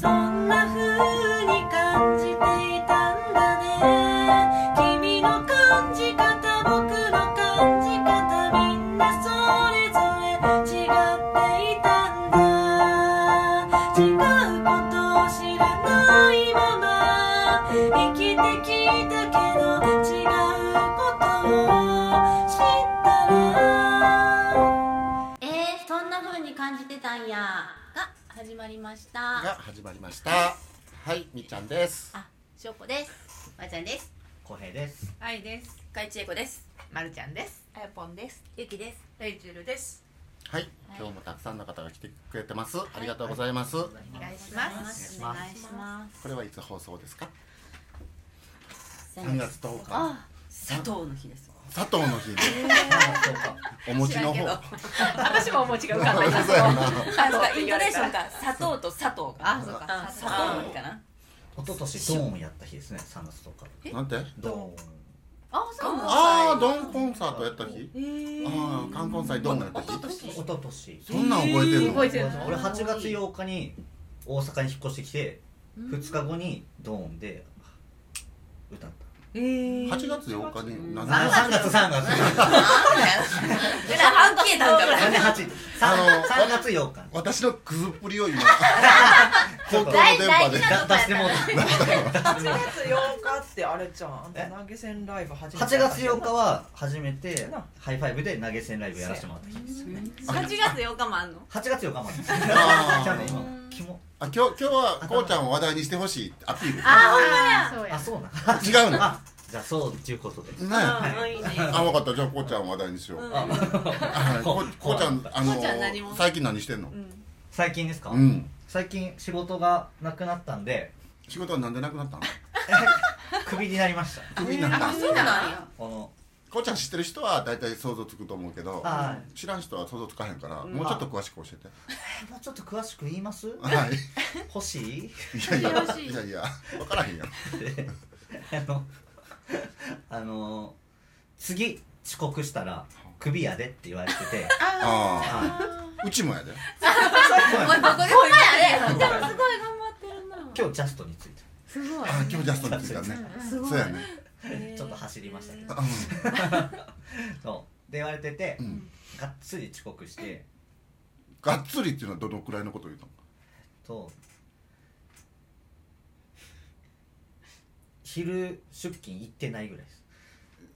そちゃんです。あしょうこです。まーちゃんです。小平です。愛です。かいちえこです。まるちゃんです。あやぽんです。ゆきです。レイチェルです。はい。今日もたくさんの方が来てくれてます。ありがとうございます。お願いしまお願いす。します。これはいつ放送ですか？先3月10日。あ佐藤の日です。佐藤の日でそうか。お餅の方。知らん 私もお餅が浮かんないな。そうやなあ、そうか、イントネーションか、砂糖と佐藤か。あ、そうか。あ、砂糖の日かな。一昨年ドーンやった日ですね3月10日なんて？ドーン。あそうなんだ。ああドンコンサートやった日？えああ冠婚祭ドンのやった日。一昨年。そんなん覚えてんの？覚えてるの？俺8月8日に大阪に引っ越してきて2日後にドーンで歌った。えー。8月8日に何あ3月3月。じゃあ、半消えたんかなんで8あの3月8日。私のクズっぷりを今 公共の電波で。だ出してもうた。8月8日ってあれじゃん。投げ銭ライブ始めた8月8日は初めてなハイファイブで投げ銭ライブやらせてもらった日です8月8日もあんの？8月4日まであー。じゃあね今キモあ今日今日はこうちゃんを話題にしてほしいアピール。あそうや。あそうな違うのあじゃあそうっていうことで。ねうんいいね。あ分かった。じゃあこうちゃんを話題にしよう。ああここうちゃんあのこうちゃん何も。最近何してんの？最近ですか？うん。最近仕事がなくなったんで。仕事はなんでなくなったの？クビになりました。クビになった。そうなんや。このこうちゃん知ってる人は大体想像つくと思うけどあ知らん人は想像つかへんからもうちょっと詳しく教えて。もうちょっと詳しく言います？はい。欲しい？いやいやい。いやいや分からへんやん あのあの次遅刻したらクビやでって言われてて。あはあうちもやで。お前どこでもやででもすごい頑張ってるな。今日ジャストについて。すごい。あ今日ジャストについたね。すごい。そうやねちょっと走りましたけど。う そう。で言われててんうん。がっつり遅刻して。がっつりっていうのはどのくらいのこと言うの？と昼出勤行ってないぐらいです。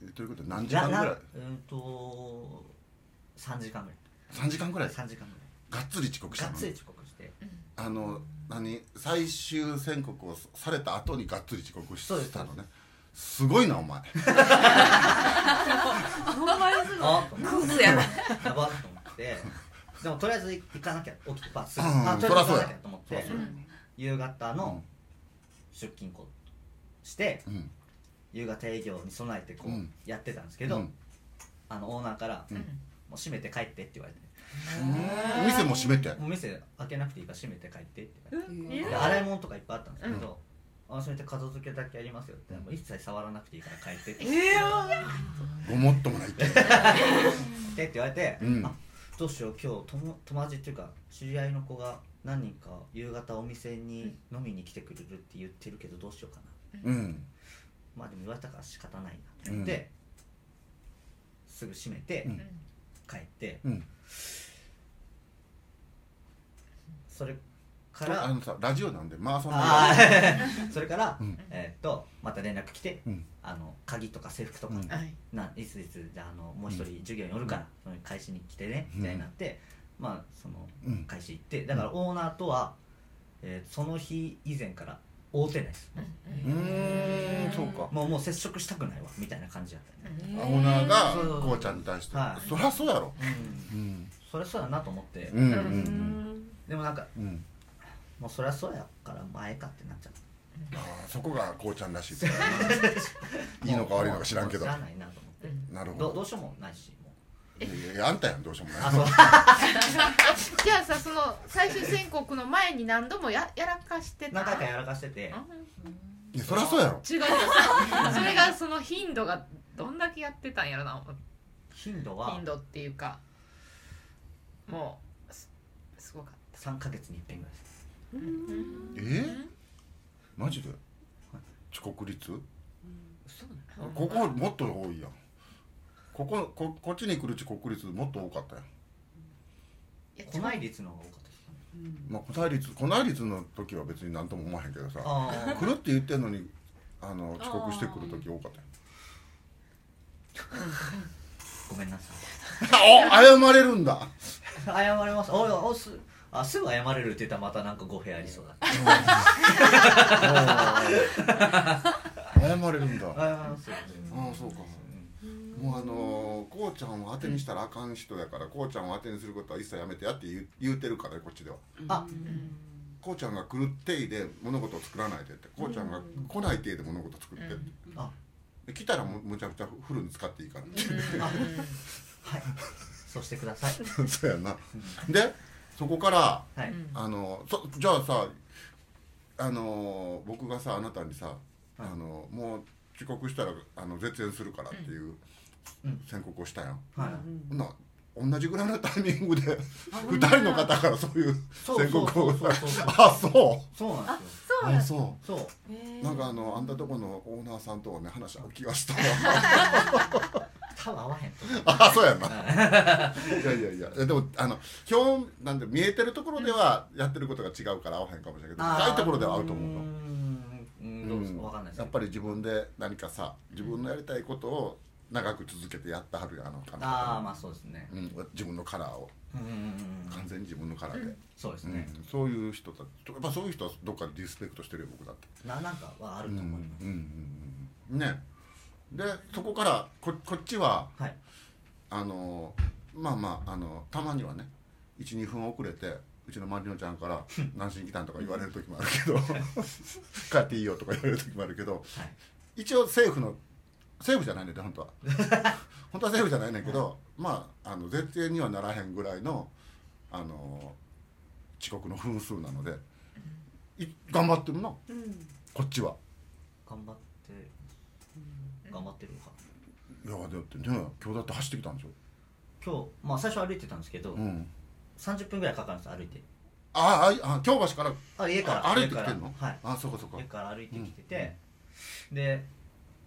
えということ？で何時間ぐらい？らうんと3時間ぐらい。3時間ぐらい？3時間ぐがっつり遅刻したの？らいがっつり遅刻して。あの何？最終宣告をされた後にがっつり遅刻しそうですたのねすごいなお前。ほんまにすごいあと思ってクズや。な。やばっと思って。でもとりあえず行かなきゃ起きてバス。うん。あとりあえず行かなきゃと思って夕方の出勤こうしてうん。夕方営業に備えてこうやってたんですけど、うん。あのオーナーから、うん。もう閉めて帰ってって言われて。店も閉めて？もう店開けなくていいから閉めて帰ってって言われて。えで洗い物とかいっぱいあったんですけど、あ閉めて片付けだけやりますよってもう一切触らなくていいから帰ってって。ごもっともないって。でって言われて、うん。あどうしよう今日友友達っていうか知り合いの子が何人か夕方お店に飲みに来てくれるって言ってるけどどうしようかな。うん。まあでも言われたから仕方ないなって。思って、すぐ閉めて、うん。帰って。うん。それから。あのさラジオなんでまあそんなあー。それから、うん。えーっとまた連絡来て、うん。あの鍵とか制服とか、うん。はい。ないついつじゃああのもう一人授業におるから、その会社に来てねうん。みたいになって、まあそのうん。会社行ってだからオーナーとは、えーその日以前から会うてないです、うーんそうか。もうもう接触したくないわみたいな感じだったね、オーナーがそう。こうちゃんに対して。はい。そりゃそうやろ。うん。うん。それそうやなと思って、うんうんでもなんかうんもうそりゃそうやから前かってなっちゃったあーそこがこうちゃんらしい いいのか悪いのか知らんけど。ないなと思って。なるほど。どどうしようもないしもう。いやいやあんたやんどうしようもない。あそう。じゃあさその最終宣告の前に何度もややらかしてた？何回かやらかしてて。いやそりゃそうやろ。違うそれがその頻度がどんだけやってたんやろな。頻度は？頻度っていうかもうすすごかっ3ヶ月に一遍ぐらいですえ？マジで？遅刻率？ここもっと多いやん。ここここっちに来る遅刻率もっと多かったやん。いや来ない率の方が多かったまあ来ない率来ない率の時は別に何とも思わへんけどさ。あ来るって言ってんのにあの遅刻してくる時多かったよごめんなさい。あお謝れるんだ。謝ります。おおすあすぐ謝れるって言ったらまたなんか語弊ありそうだ。謝れるんだ。あ謝りますよあそうかも。うあのこうちゃんを当てにしたらあかん人やからこうちゃんを当てにすることは一切やめてやって言う言うてるからこっちでは。あ。こうちゃんが来る体で物事を作らないでって。こうちゃんが来ない体で物事を作ってって。あ。で来たらむむちゃくちゃフルに使っていいから。あ。はい。そうしてください。そうやな。でそこからはい。あのそじゃあさあの僕がさあなたにさ、あのもう遅刻したらあの絶縁するからっていううん。宣告をしたやん、はい。ほな同じぐらいの タイミングで2人の方からそういうそう宣告をそうそう。そうそう。あそう。そうなんですそうなんあそよそう。うなんかあのあんたとこのオーナーさんとはね話し合う気がしたわ 多分合わへんと思う。あそうやんな。いやいやいや。でもあの表なんで見えてるところではやってることが違うから合わへんかもしれないけど深いところでは合うと思うの。うーん。うんどうですか？わかんないです。やっぱり自分で何かさ自分のやりたいことを長く続けてやってはるやんあの感じああまあそうですね。うん、自分のカラーを。うん。うんうんうん完全に自分のカラーで、そうですね。うん、そういう人たちやっぱそういう人はどっかでリスペクトしてるよ僕だって。ななんかはあるうんと思います。うんうんうん。ねでそこからここっちははい。あのまあまああのたまにはね12分遅れてうちのマリノちゃんから「何しに来たん?」とか言われる時もあるけど「帰っていいよ」とか言われる時もあるけどはい。一応政府の政府じゃないねんで本当は。本当は政府じゃないねんけど、まああの絶縁にはならへんぐらいのあの遅刻の分数なのでい頑張ってるな。こっちは。頑張って頑張ってるのかいやだってね今日だって走ってきたんでしょ？今日まあ最初歩いてたんですけどうん。30分ぐらいかかるんです歩いて。あああ京橋からあ家からあ歩いてきてんの？家から。はい。あそうかそうか。家から歩いてきてて、で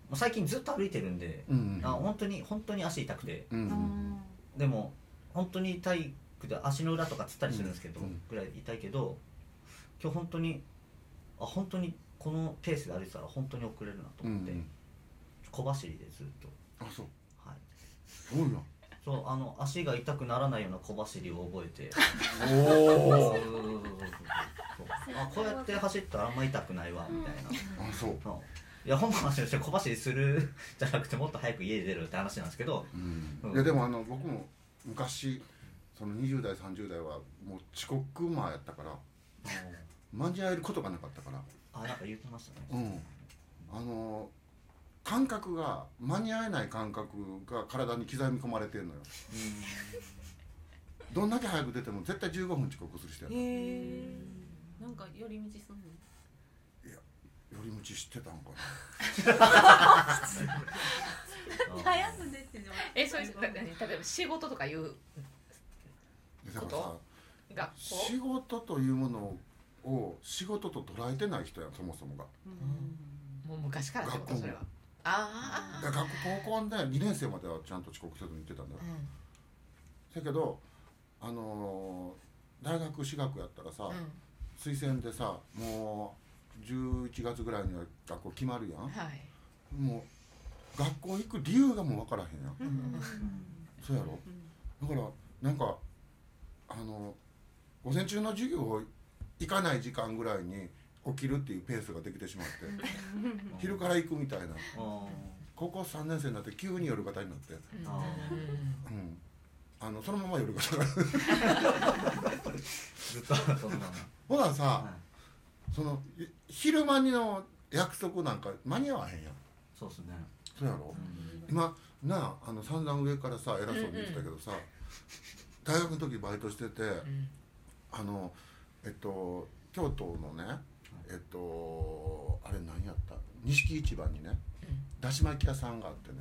もう最近ずっと歩いてるんで、うんあ本当に本当に足痛くて。うんうんでも本当に痛いくて足の裏とかつったりするんですけど、うんぐらい痛いけど今日本当にあ本当にこのペースで歩いてたら本当に遅れるなと思って、うん小走りでずっと。あそう。はい。すごいなそうあの足が痛くならないような小走りを覚えて。おそうおそうそうそうそう。あこうやって走ったらあんま痛くないわみたいな。あそう。そう。いや本の話として小走りする じゃなくてもっと早く家出るって話なんですけど。うん。うん。いやでもあの僕も昔その20代30代はもう遅刻マーやったから間に合えることがなかったから。あなんか言ってましたね。うん。あの感覚が間に合えない感覚が体に刻み込まれてんのよ。どんだけ早く出ても絶対15分遅刻する人やから寄えなんか寄り道すんの？り道知ってたんかうん 早く出てるえそれだ例えば仕事とかいうなだからさ学校？仕事というものを仕事と捉えてない人やそもそもが。もう昔からってこと学校も。それはあだから学校高校で2年生まではちゃんと遅刻せずに行ってたんだよ。あだけどあのー大学私学やったらさ、うん。うん推薦でさもう11月ぐらいには学校決まるやん。はい。もう学校行く理由がもう分からへんやん。そうやろ。だからなんかあの午前中の授業行かない時間ぐらいに起きるっていうペースができてしまって 昼から行くみたいな。あ高校3年生になって急に夜型になって、うん、あのそのまま夜型。ずっとそのまま。ほなさ、はい。そのい昼間にの約束なんか間に合わへんやん。そうですね。そうやろ、今なああの散々上からさ偉そうに言ってたけどさ、大学の時バイトしてて、あのえっと京都のねえっとあれ何やった？錦市場にね、だし巻き屋さんがあってね、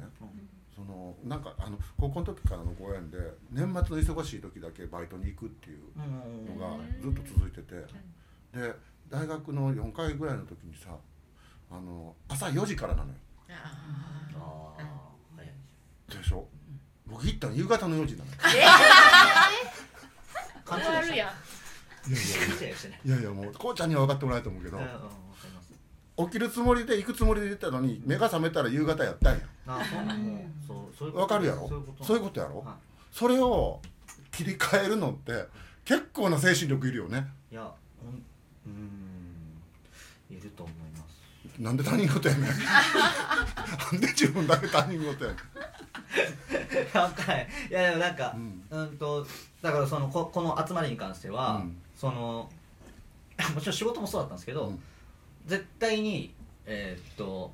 そのなんかあの高校の時からのご縁で年末の忙しい時だけバイトに行くっていううん。のがずっと続いてて、でで大学の4回ぐらいの時にさあの朝4時からなのよ。あああ早いでしょ？僕行ったの夕方の4時なのよ。ー。終わるやんいやいやもうこうちゃんには分かってもらえないと思うけど起きるつもりで行くつもりで行ったのに目が覚めたら夕方やったん。やあそうもうそうそういうことわかるやろ？そういうことやろ。はそれを切り替えるのって結構な精神力いるよね。いいやうーんいると思います。なんで他人事やねん。なんで自分だけ他人事やねん。わかんない。いやでもなんかう、ん。うん、とだからそのここの集まりに関しては、うん。その もちろん仕事もそうだったんですけど、うん。絶対にえーっと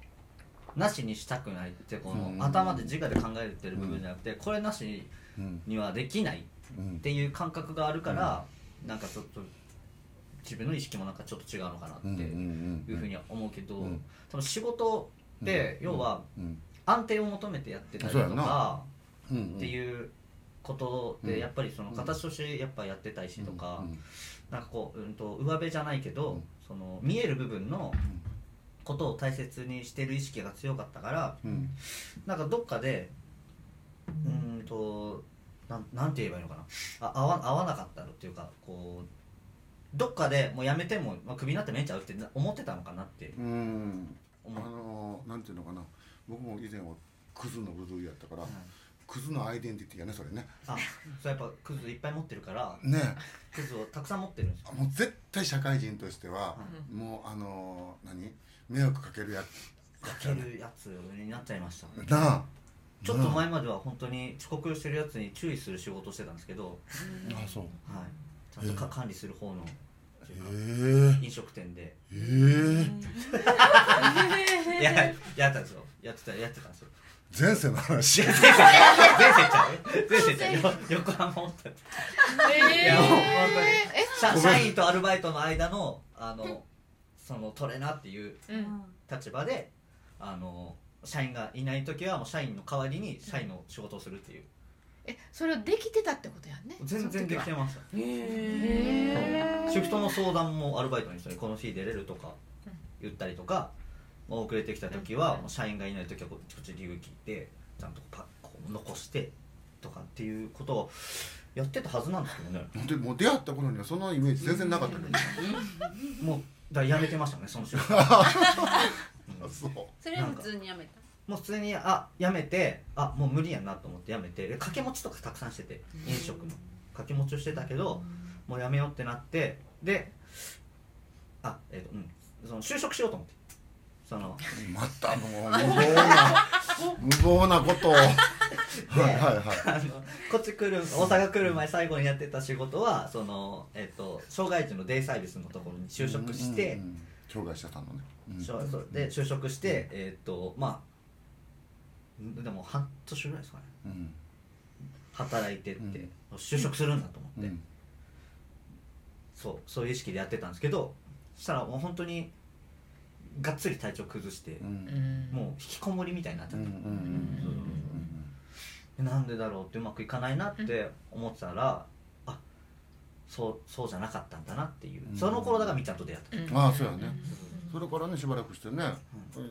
なしにしたくないってこの、うん。頭で自我で考えてる部分じゃなくて、これなしうん。にはできないっうん。ていう感覚があるから、なんかちょっと自分の意識もなんかちょっと違うのかなってうんうんいうふうには思うけど、うんその仕事って、要はうん。安定を求めてやってたりとか。うんうん。っていうことうん。でやっぱりその形としてやっぱやってたいしとか、うん。なんかこう、うん、と上辺じゃないけど、うん。その見える部分のことを大切にしてる意識が強かったからうん。なんかどっかでうんとなんなんて言えばいいのかな。あ合わ合わなかったのっていうかこうどっかでもうやめても、まあ、クビになってもええんちゃうってな思ってたのかなって。うん。あ思う、のーなんていうのかな。僕も以前はクズの部類やったから、はいクズのアイデンティティやねそれね。あそうやっぱクズいっぱい持ってるからね。クズをたくさん持ってるんですよ。もう絶対社会人としては、もうあのー何？迷惑かけるやかけるやつになっちゃいましたなあ。ちょっと前までは本当に遅刻してるやつに注意する仕事をしてたんですけど、あ。そう。はい、ちゃんとか管理する方のへえ。飲食店で。へえ。ややったんですよ。やってたやってたんですよ前世の話。前世ちゃう。前世ちゃうよ。横浜。おったいえやもう本え当に。社社員とアルバイトの間のあのそのトレーナーっていううん。立場であの社員がいない時はもう社員の代わりに社員の仕事をするっていう。えそれをできてたってことやんね。全然できてましたへえシフトの相談もアルバイトの人にこの日出れるとか言ったりとか、まあ遅れてきた時はもう社員がいない時はこっちこっち理由聞いてちゃんとパッこう残してとかっていうことをやってたはずなんですけどね。でもう出会った頃にはそのイメージ全然なかったけど、もうだからやめてましたねその仕事あそう。それは普通にやめた？もう普通にあやめてあもう無理やなと思ってやめてで掛け持ちとかたくさんしてて飲食の掛け持ちをしてたけどもうやめようってなってであえっ、とうんその就職しようと思ってその。またもう無謀な無謀なことを。はいはいはい。あのこっち来る大阪来る前最後にやってた仕事はその、えっと障害児のデイサービスのところに就職して、うんうんうん。障害者さんのね、うん。で就職して、えっとまあんでも半年ぐらいですかね。うん。働いてって、うん。就職するんだと思って、うん。そうそういう意識でやってたんですけどそしたらもう本当にがっつり体調崩してう、ん。うんもう引きこもりみたいになっちゃった、うん。うんうんなんでだろうってうまくいかないなって思ってたら、あそうそうじゃなかったんだなっていう、うん。その頃だからみっちゃんと出会った、うん。ああそうやね。それからねしばらくしてね、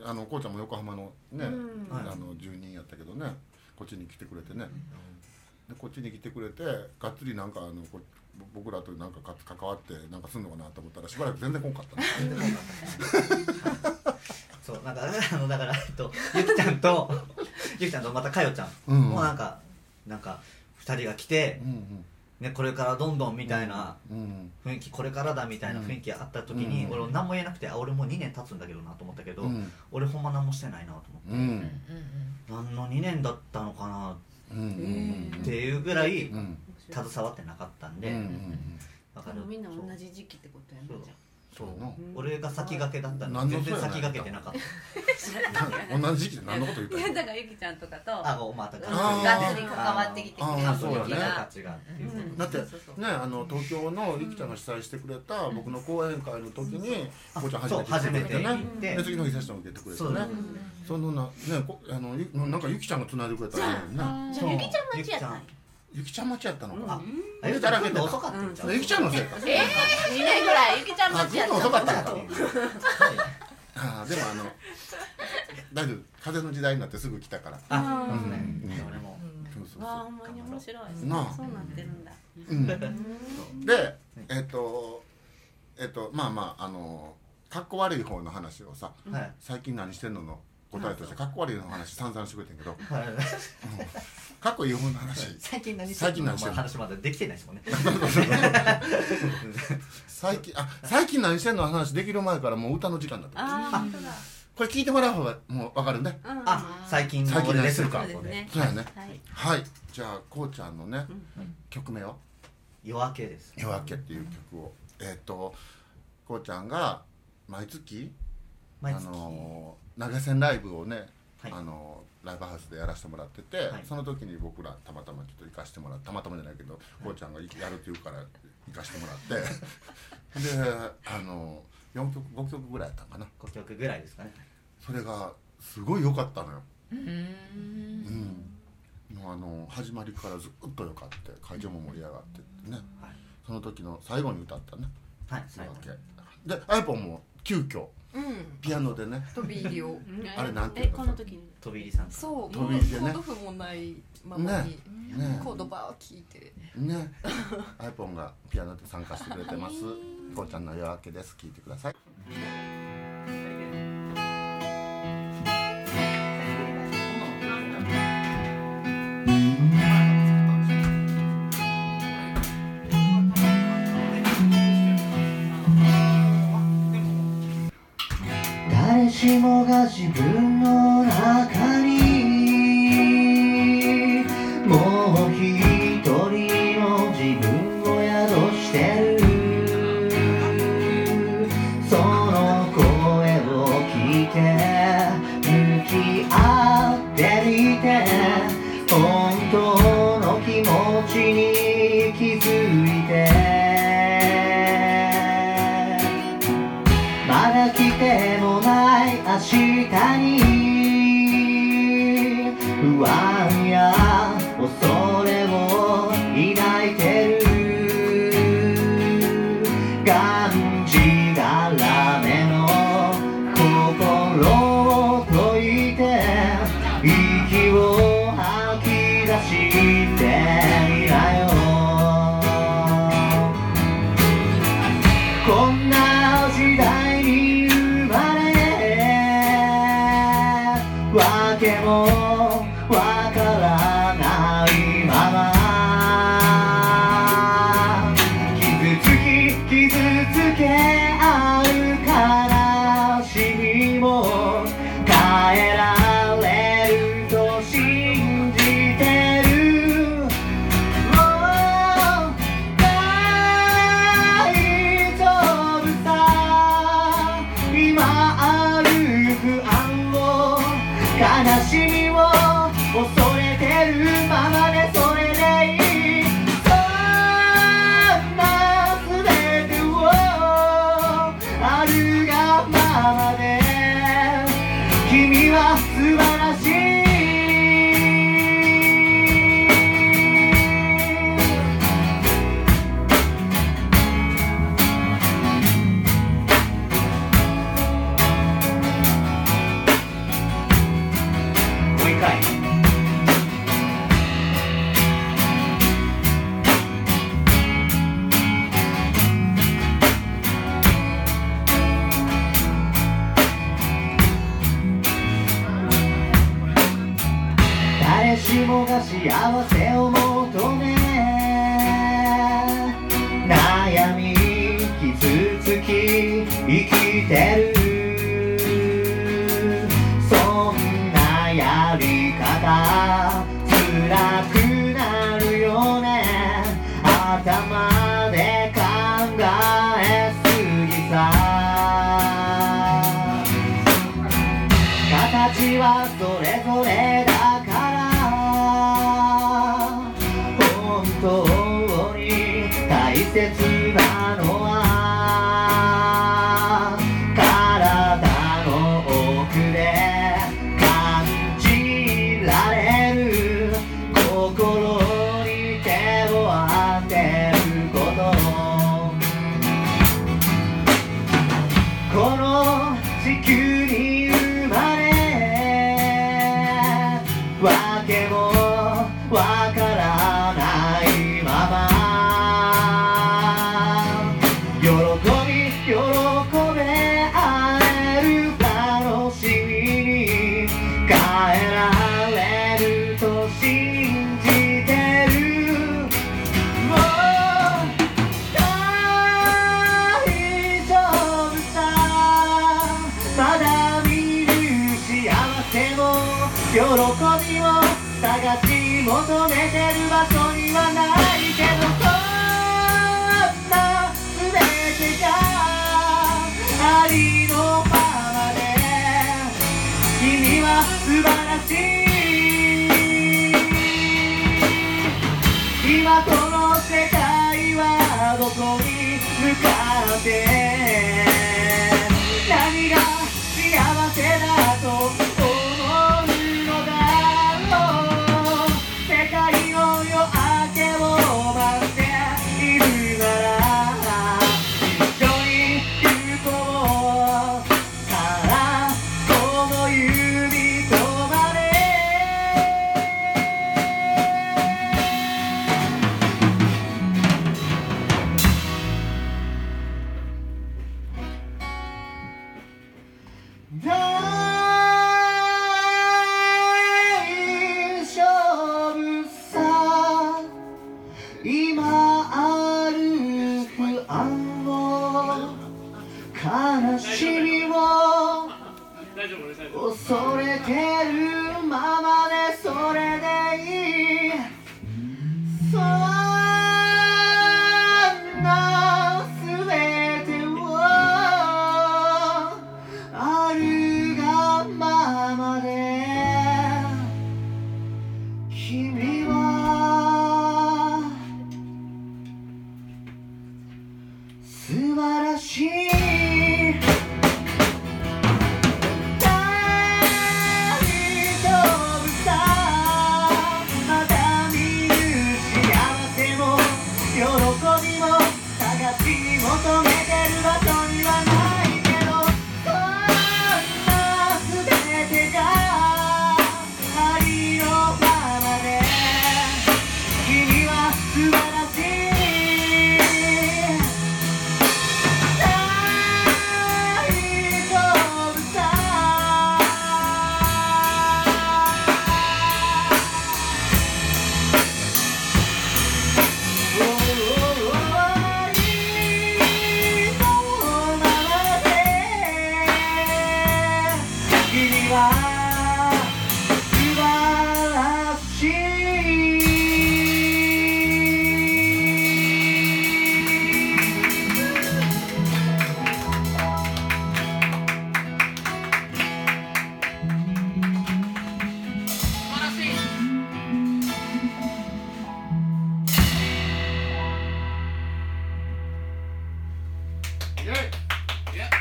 あのこうちゃんも横浜のね、あの住人やったけどねこっちに来てくれてね。でこっちに来てくれてがっつりなんかあのこ僕らとなんかか関わってなんかすんのかなと思ったらしばらく全然来んかったね そうなんかあのだから、えっと、ゆきちゃんと ゆきちゃんとまたかよちゃん、うんもうなんかなんか2人が来てう、んね、これからどんどんみたいなうんうん。雰囲気これからだみたいな雰囲気があった時に、うん俺何も言えなくてあ俺もう2年経つんだけどなと思ったけど、うん。俺ほんま何もしてないなと思って、うん。うん何の2年だったのかなうんうんっていうぐらいうん携わってなかったんで、うんうんだからみんな同じ時期ってことやねそう。じゃそう俺が先駆けだった全然先駆けてなかった。同じ時期で何のこと言ったのいやだからゆきちゃんとかと。あごまた関わってきてくれるあーそうやね。だってねあの東京のゆきちゃんが主催してくれた僕の講演会の時にあこうちゃん初めてね。次の日セッション受けてくれてそうね。そのなねこあのゆなんかゆきちゃんが繋いでくれたらね。あじゃあゆきちゃん待ちやったんやゆきちゃん待ちやったのか。あゆきちゃん来るの遅か。ったゆきちゃんのせいか。2年ぐらい。ゆきちゃん待ちやった。遅かったあーでもあの大丈夫風の時代になってすぐ来たから。あそうですね。うん。俺もそうそう。わあほんまに面白い。そうなってるんだ。うん。でえっとえっとまあまああのかっこ悪い方の話をさはい。最近何してんのの？答えとしてかっこ悪いの話散々してくれてんけど。はい。かっこいい方の話。最近何して最近何してんの？話まだできてないですもんね。最近あ最近何してんの話できる前からもう歌の時間だったこれ聞いてもらう方がもう分かるねうん。あ最近の最近俺でするか？そうですね。そうやね。はい。はい。じゃあこうちゃんのね曲名は？夜明けです「夜明け」っていう曲を。えっとこうちゃんが毎月あ毎月。の投げ銭ライブをねはい。あのライブハウスでやらせてもらってて、はい。その時に僕らたまたまちょっと行かしてもらってたまたまじゃないけど、こうちゃんがやるって言うから行かしてもらって。であの4曲5曲ぐらいやったんかな。5曲ぐらいですかね。それがすごい良かったのよ、うん。うん、もうあの始まりからずっと良かって会場も盛り上がってってね、はい。その時の最後に歌ったね。はい夜明最後に。けであやぽんも急遽うんピアノでね。飛び入りを。あれなんていうえのこの。時に飛び入りさんそう飛もうコび入りでねード譜もないままに。ね。コードバーを聞いて。ね、アイポンがピアノで参加してくれてます。こうちゃんの夜明けです。聞いてください。自分あるがままで君は素晴らしい喜びを探し求めてる場所にはないけどそんな全てがありのままで君は素晴らしい今この世界はどこに向かってし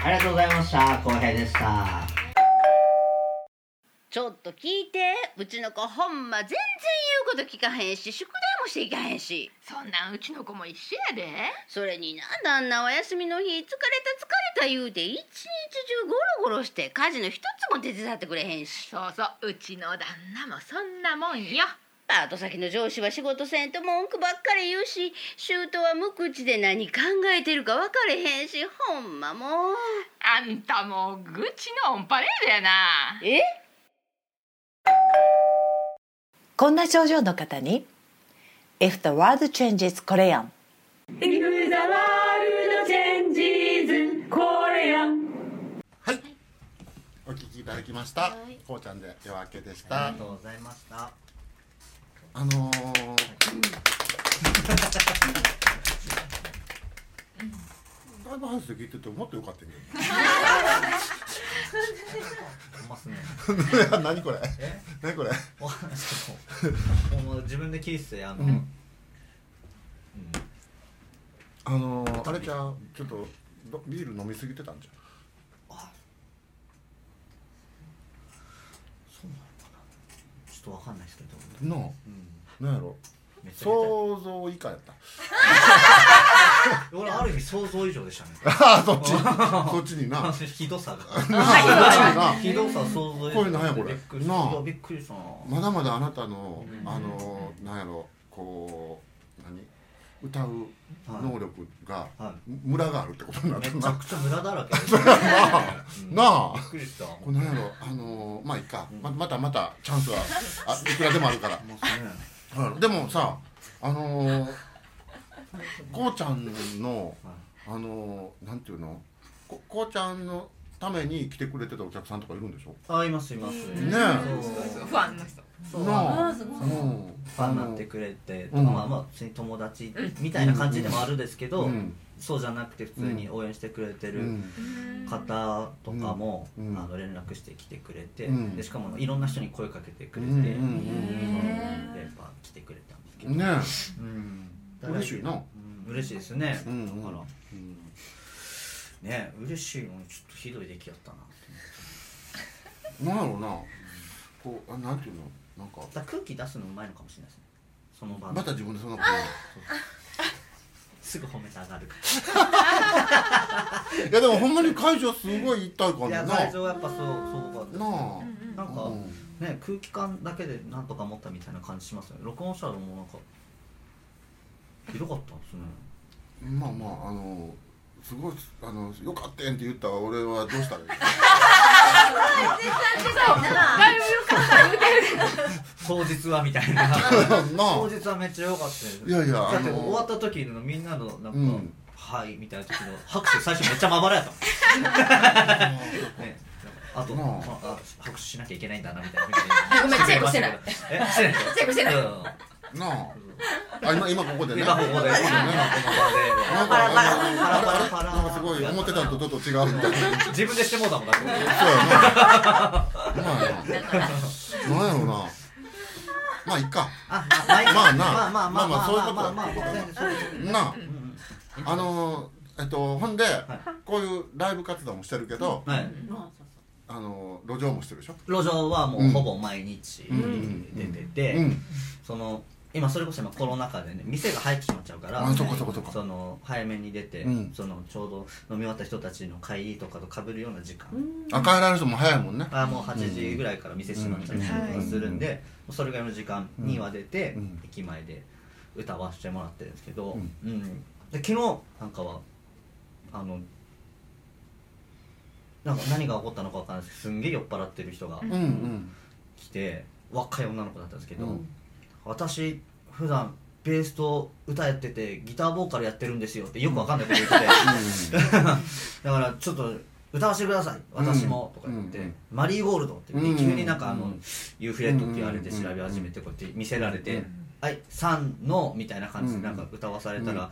ありがとうございました。浩平でした。ちょっと聞いてうちの子ほんま全然言うこと聞かへんし宿題もしていかへんし。そんなんうちの子も一緒やで。それにな旦那は休みの日疲れた疲れた言うて一日中ゴロゴロして家事の一つも手伝ってくれへんし。そうそううちの旦那もそんなもんよパート先の上司は仕事せんと文句ばっかり言うし姑は無口で何考えてるか分かれへんしほんまもうあんたもう愚痴のオンパレードやな。え？こんな症状の方に If the world changes Korean お聞きいただきました。こうちゃんで夜明けでした。ありがとうございましたあのー、ライブハウスで聞いててもっと良かったねほんますね。何これ？え？何これ？もう自分で聞いててあの、うん。うん。あのー、あれちゃんちょっとどビール飲みすぎてたんじそうなのかなちょっとわかんないですけど、なあうん、なんやろ。想像以下やった。俺ある意味想像以上でしたね。ああそっち。そっちにな。ひどさが。なひどさ想像以上これなんやこれ。びっくりした。なあ。びっくりしたな。まだまだあなたの、うん。あのなんやろ。こう何？歌う能力がはムラがあるってことになってめちゃくちゃムラだらけ。な あうん。なあ。びっくりした。これなんやろあのまあいいか、うん。ままたまたチャンスはあいくらでもあるから、ね。うんでもさあのー、こうちゃんのあのー、なんていうの？ここうちゃんのために来てくれてたお客さんとかいるんでしょ？あいますいます。ねそう不安の人そう。うん。ファンになってくれて、うん。まあまあ普通に友達みたいな感じでもあるんですけど、うん。そうじゃなくて普通に応援してくれてるうん。方とかも、うん。あの連絡してきてくれて、うん。でしかもいろんな人に声かけてくれて、うん。うんうんでやっぱ来てくれたんですけど、ねうん。嬉しいな。うん嬉しいですね、うんうん。だから、ね嬉しいのにちょっとひどい出来やったなって。なんやろうな。こうあなんていうの？なんか。だから空気出すのうまいのかもしれないですね。その場の。また自分でそんなことすぐ褒めて上がる言う いやでもほんまに会場すごい一体感いやでな会場やっぱそうそうかったなあ。なんか、うんね空気感だけでなんとか持ったみたいな感じしますよね。録音したらもうなんかひどかったですね。まあまああのすごいあのよかったんって言ったら俺はどうしたらいい？だいぶよかった言うてる当日はみたいな当日はめっちゃ良かったですいやいやだって終わった時のみんなのなんか、うん。はいみたいな時の拍手最初めっちゃまばらやったもん。ね。あと、なあ。拍手しなきゃいけないんだなみたいなごめんチェックしてない。えしてないチェックしてない。うんなあ。あ今今ここでね。今ここで。今この場で。なんかあのなんかすごい思ってたのとちょっと違うみたいな。自分でしてもうたもんだって。そうやな。まあなんやろうなまあいっかあまあなまあまあまあまあまあそういうことなあ。あのえっとほんでこういうライブ活動もしてるけどはい。あの路上もしてるでしょ？路上はもうほぼ毎日うん。出てて、うん。その今それこそ今コロナ禍でね店が入ってしまっちゃうからあそこそこそこその早めに出て、うん。そのちょうど飲み終わった人たちの会議とかと被るような時間、あ帰られる人も早いもんね。あもう8時ぐらいから店閉まっちゃったりとかするんで、それぐらいの時間には出て、うん。駅前で歌わせてもらってるんですけど、うん。うん。で昨日なんかはあのなんか何が起こったのかわからないですけどすんげえ酔っ払ってる人がうんうん。来て若い女の子だったんですけど、うん私普段ベースと歌やっててギターボーカルやってるんですよってよくわかんないこと言ってて、だからちょっと歌わせてください私も、とか言って、うん。マリーゴールドって急になんかあの、うん。ユーフレットって言われて調べ始めてこうやって見せられて「はい3の」みたいな感じでなんか歌わされたら、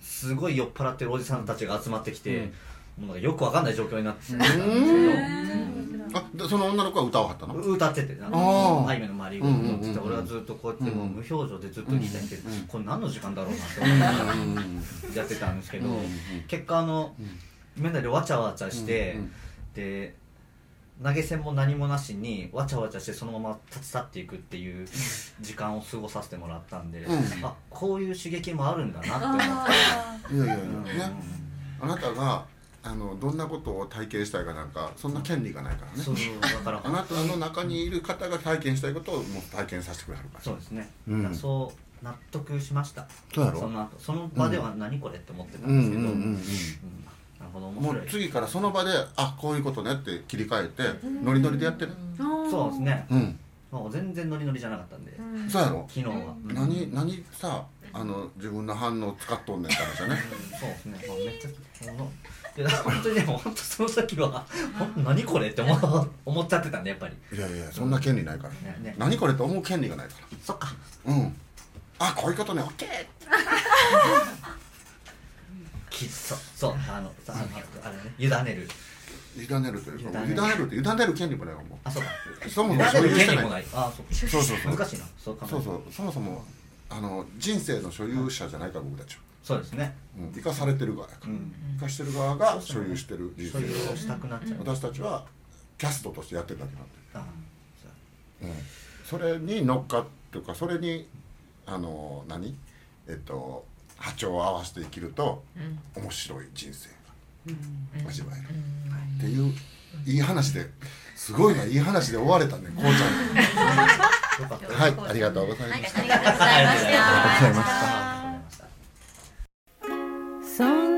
すごい酔っ払ってるおじさんたちが集まってきて、もうなんかよくわかんない状況になってたんですけど、その女の子は歌わはったの？歌っててあー。あいみょんのマリーゴールドってて俺はずっとこうやってもう無表情でずっと聞いたんやけど、うんこれ何の時間だろうなってやってたんですけど、うんうん結果あの、みんなでわちゃわちゃして、うんうんで投げ銭も何もなしにわちゃわちゃしてそのまま立ち去っていくっていう時間を過ごさせてもらったんで、うん。あこういう刺激もあるんだなって思って。いやいやいうんや。ね。あなたがあのどんなことを体験したいかなんかそんな権利がないからね。そうそうだからあなたの中にいる方が体験したいことをもう体験させてくれはるから。そうですね、うん。そう納得しました。そうやろ？その後その場では何これって思ってたうんんですけど、うんうんうんなるほど面も白い。う次からその場であこういうことねって切り替えてノリノリでやってる？そうですね。うん。もう全然ノリノリじゃなかったんで、そうやろ？昨日は、うん。何何さあの自分の反応使っとんねんって話だね。そうですね、まあ、めっちゃいや 本当にでも本当その時は何これって思っちゃってたんでやっぱり。いやいやそんな権利ないから。ねね。何これって思う権利がないかそっか。らうん。あこういうことね。オッケー。きそうそうあのあのあれね。委ねる。委ねるというか委ねる。って委ねる権利もないもんあそうか。そも委そも所有してない。ねる権利もない。あそうそうそうそう。難しいな。そうそうそう。そもそもあの人生の所有者じゃないから僕たちは、そうですね。うん、生かされてる側やから、うん。生かしてる側が所有してる人生を。をしたくなっちゃう、私たちはキャストとしてやってるだけなんで、あう。ん、それに乗っかっていうかそれにあの何？えっと波長を合わせて生きると面白い人生が味わえる、っていういい話ですごいないい話で終われたねこうちゃん。はい。ありがとうございました。ありがとうございました。ありがとうございましたそ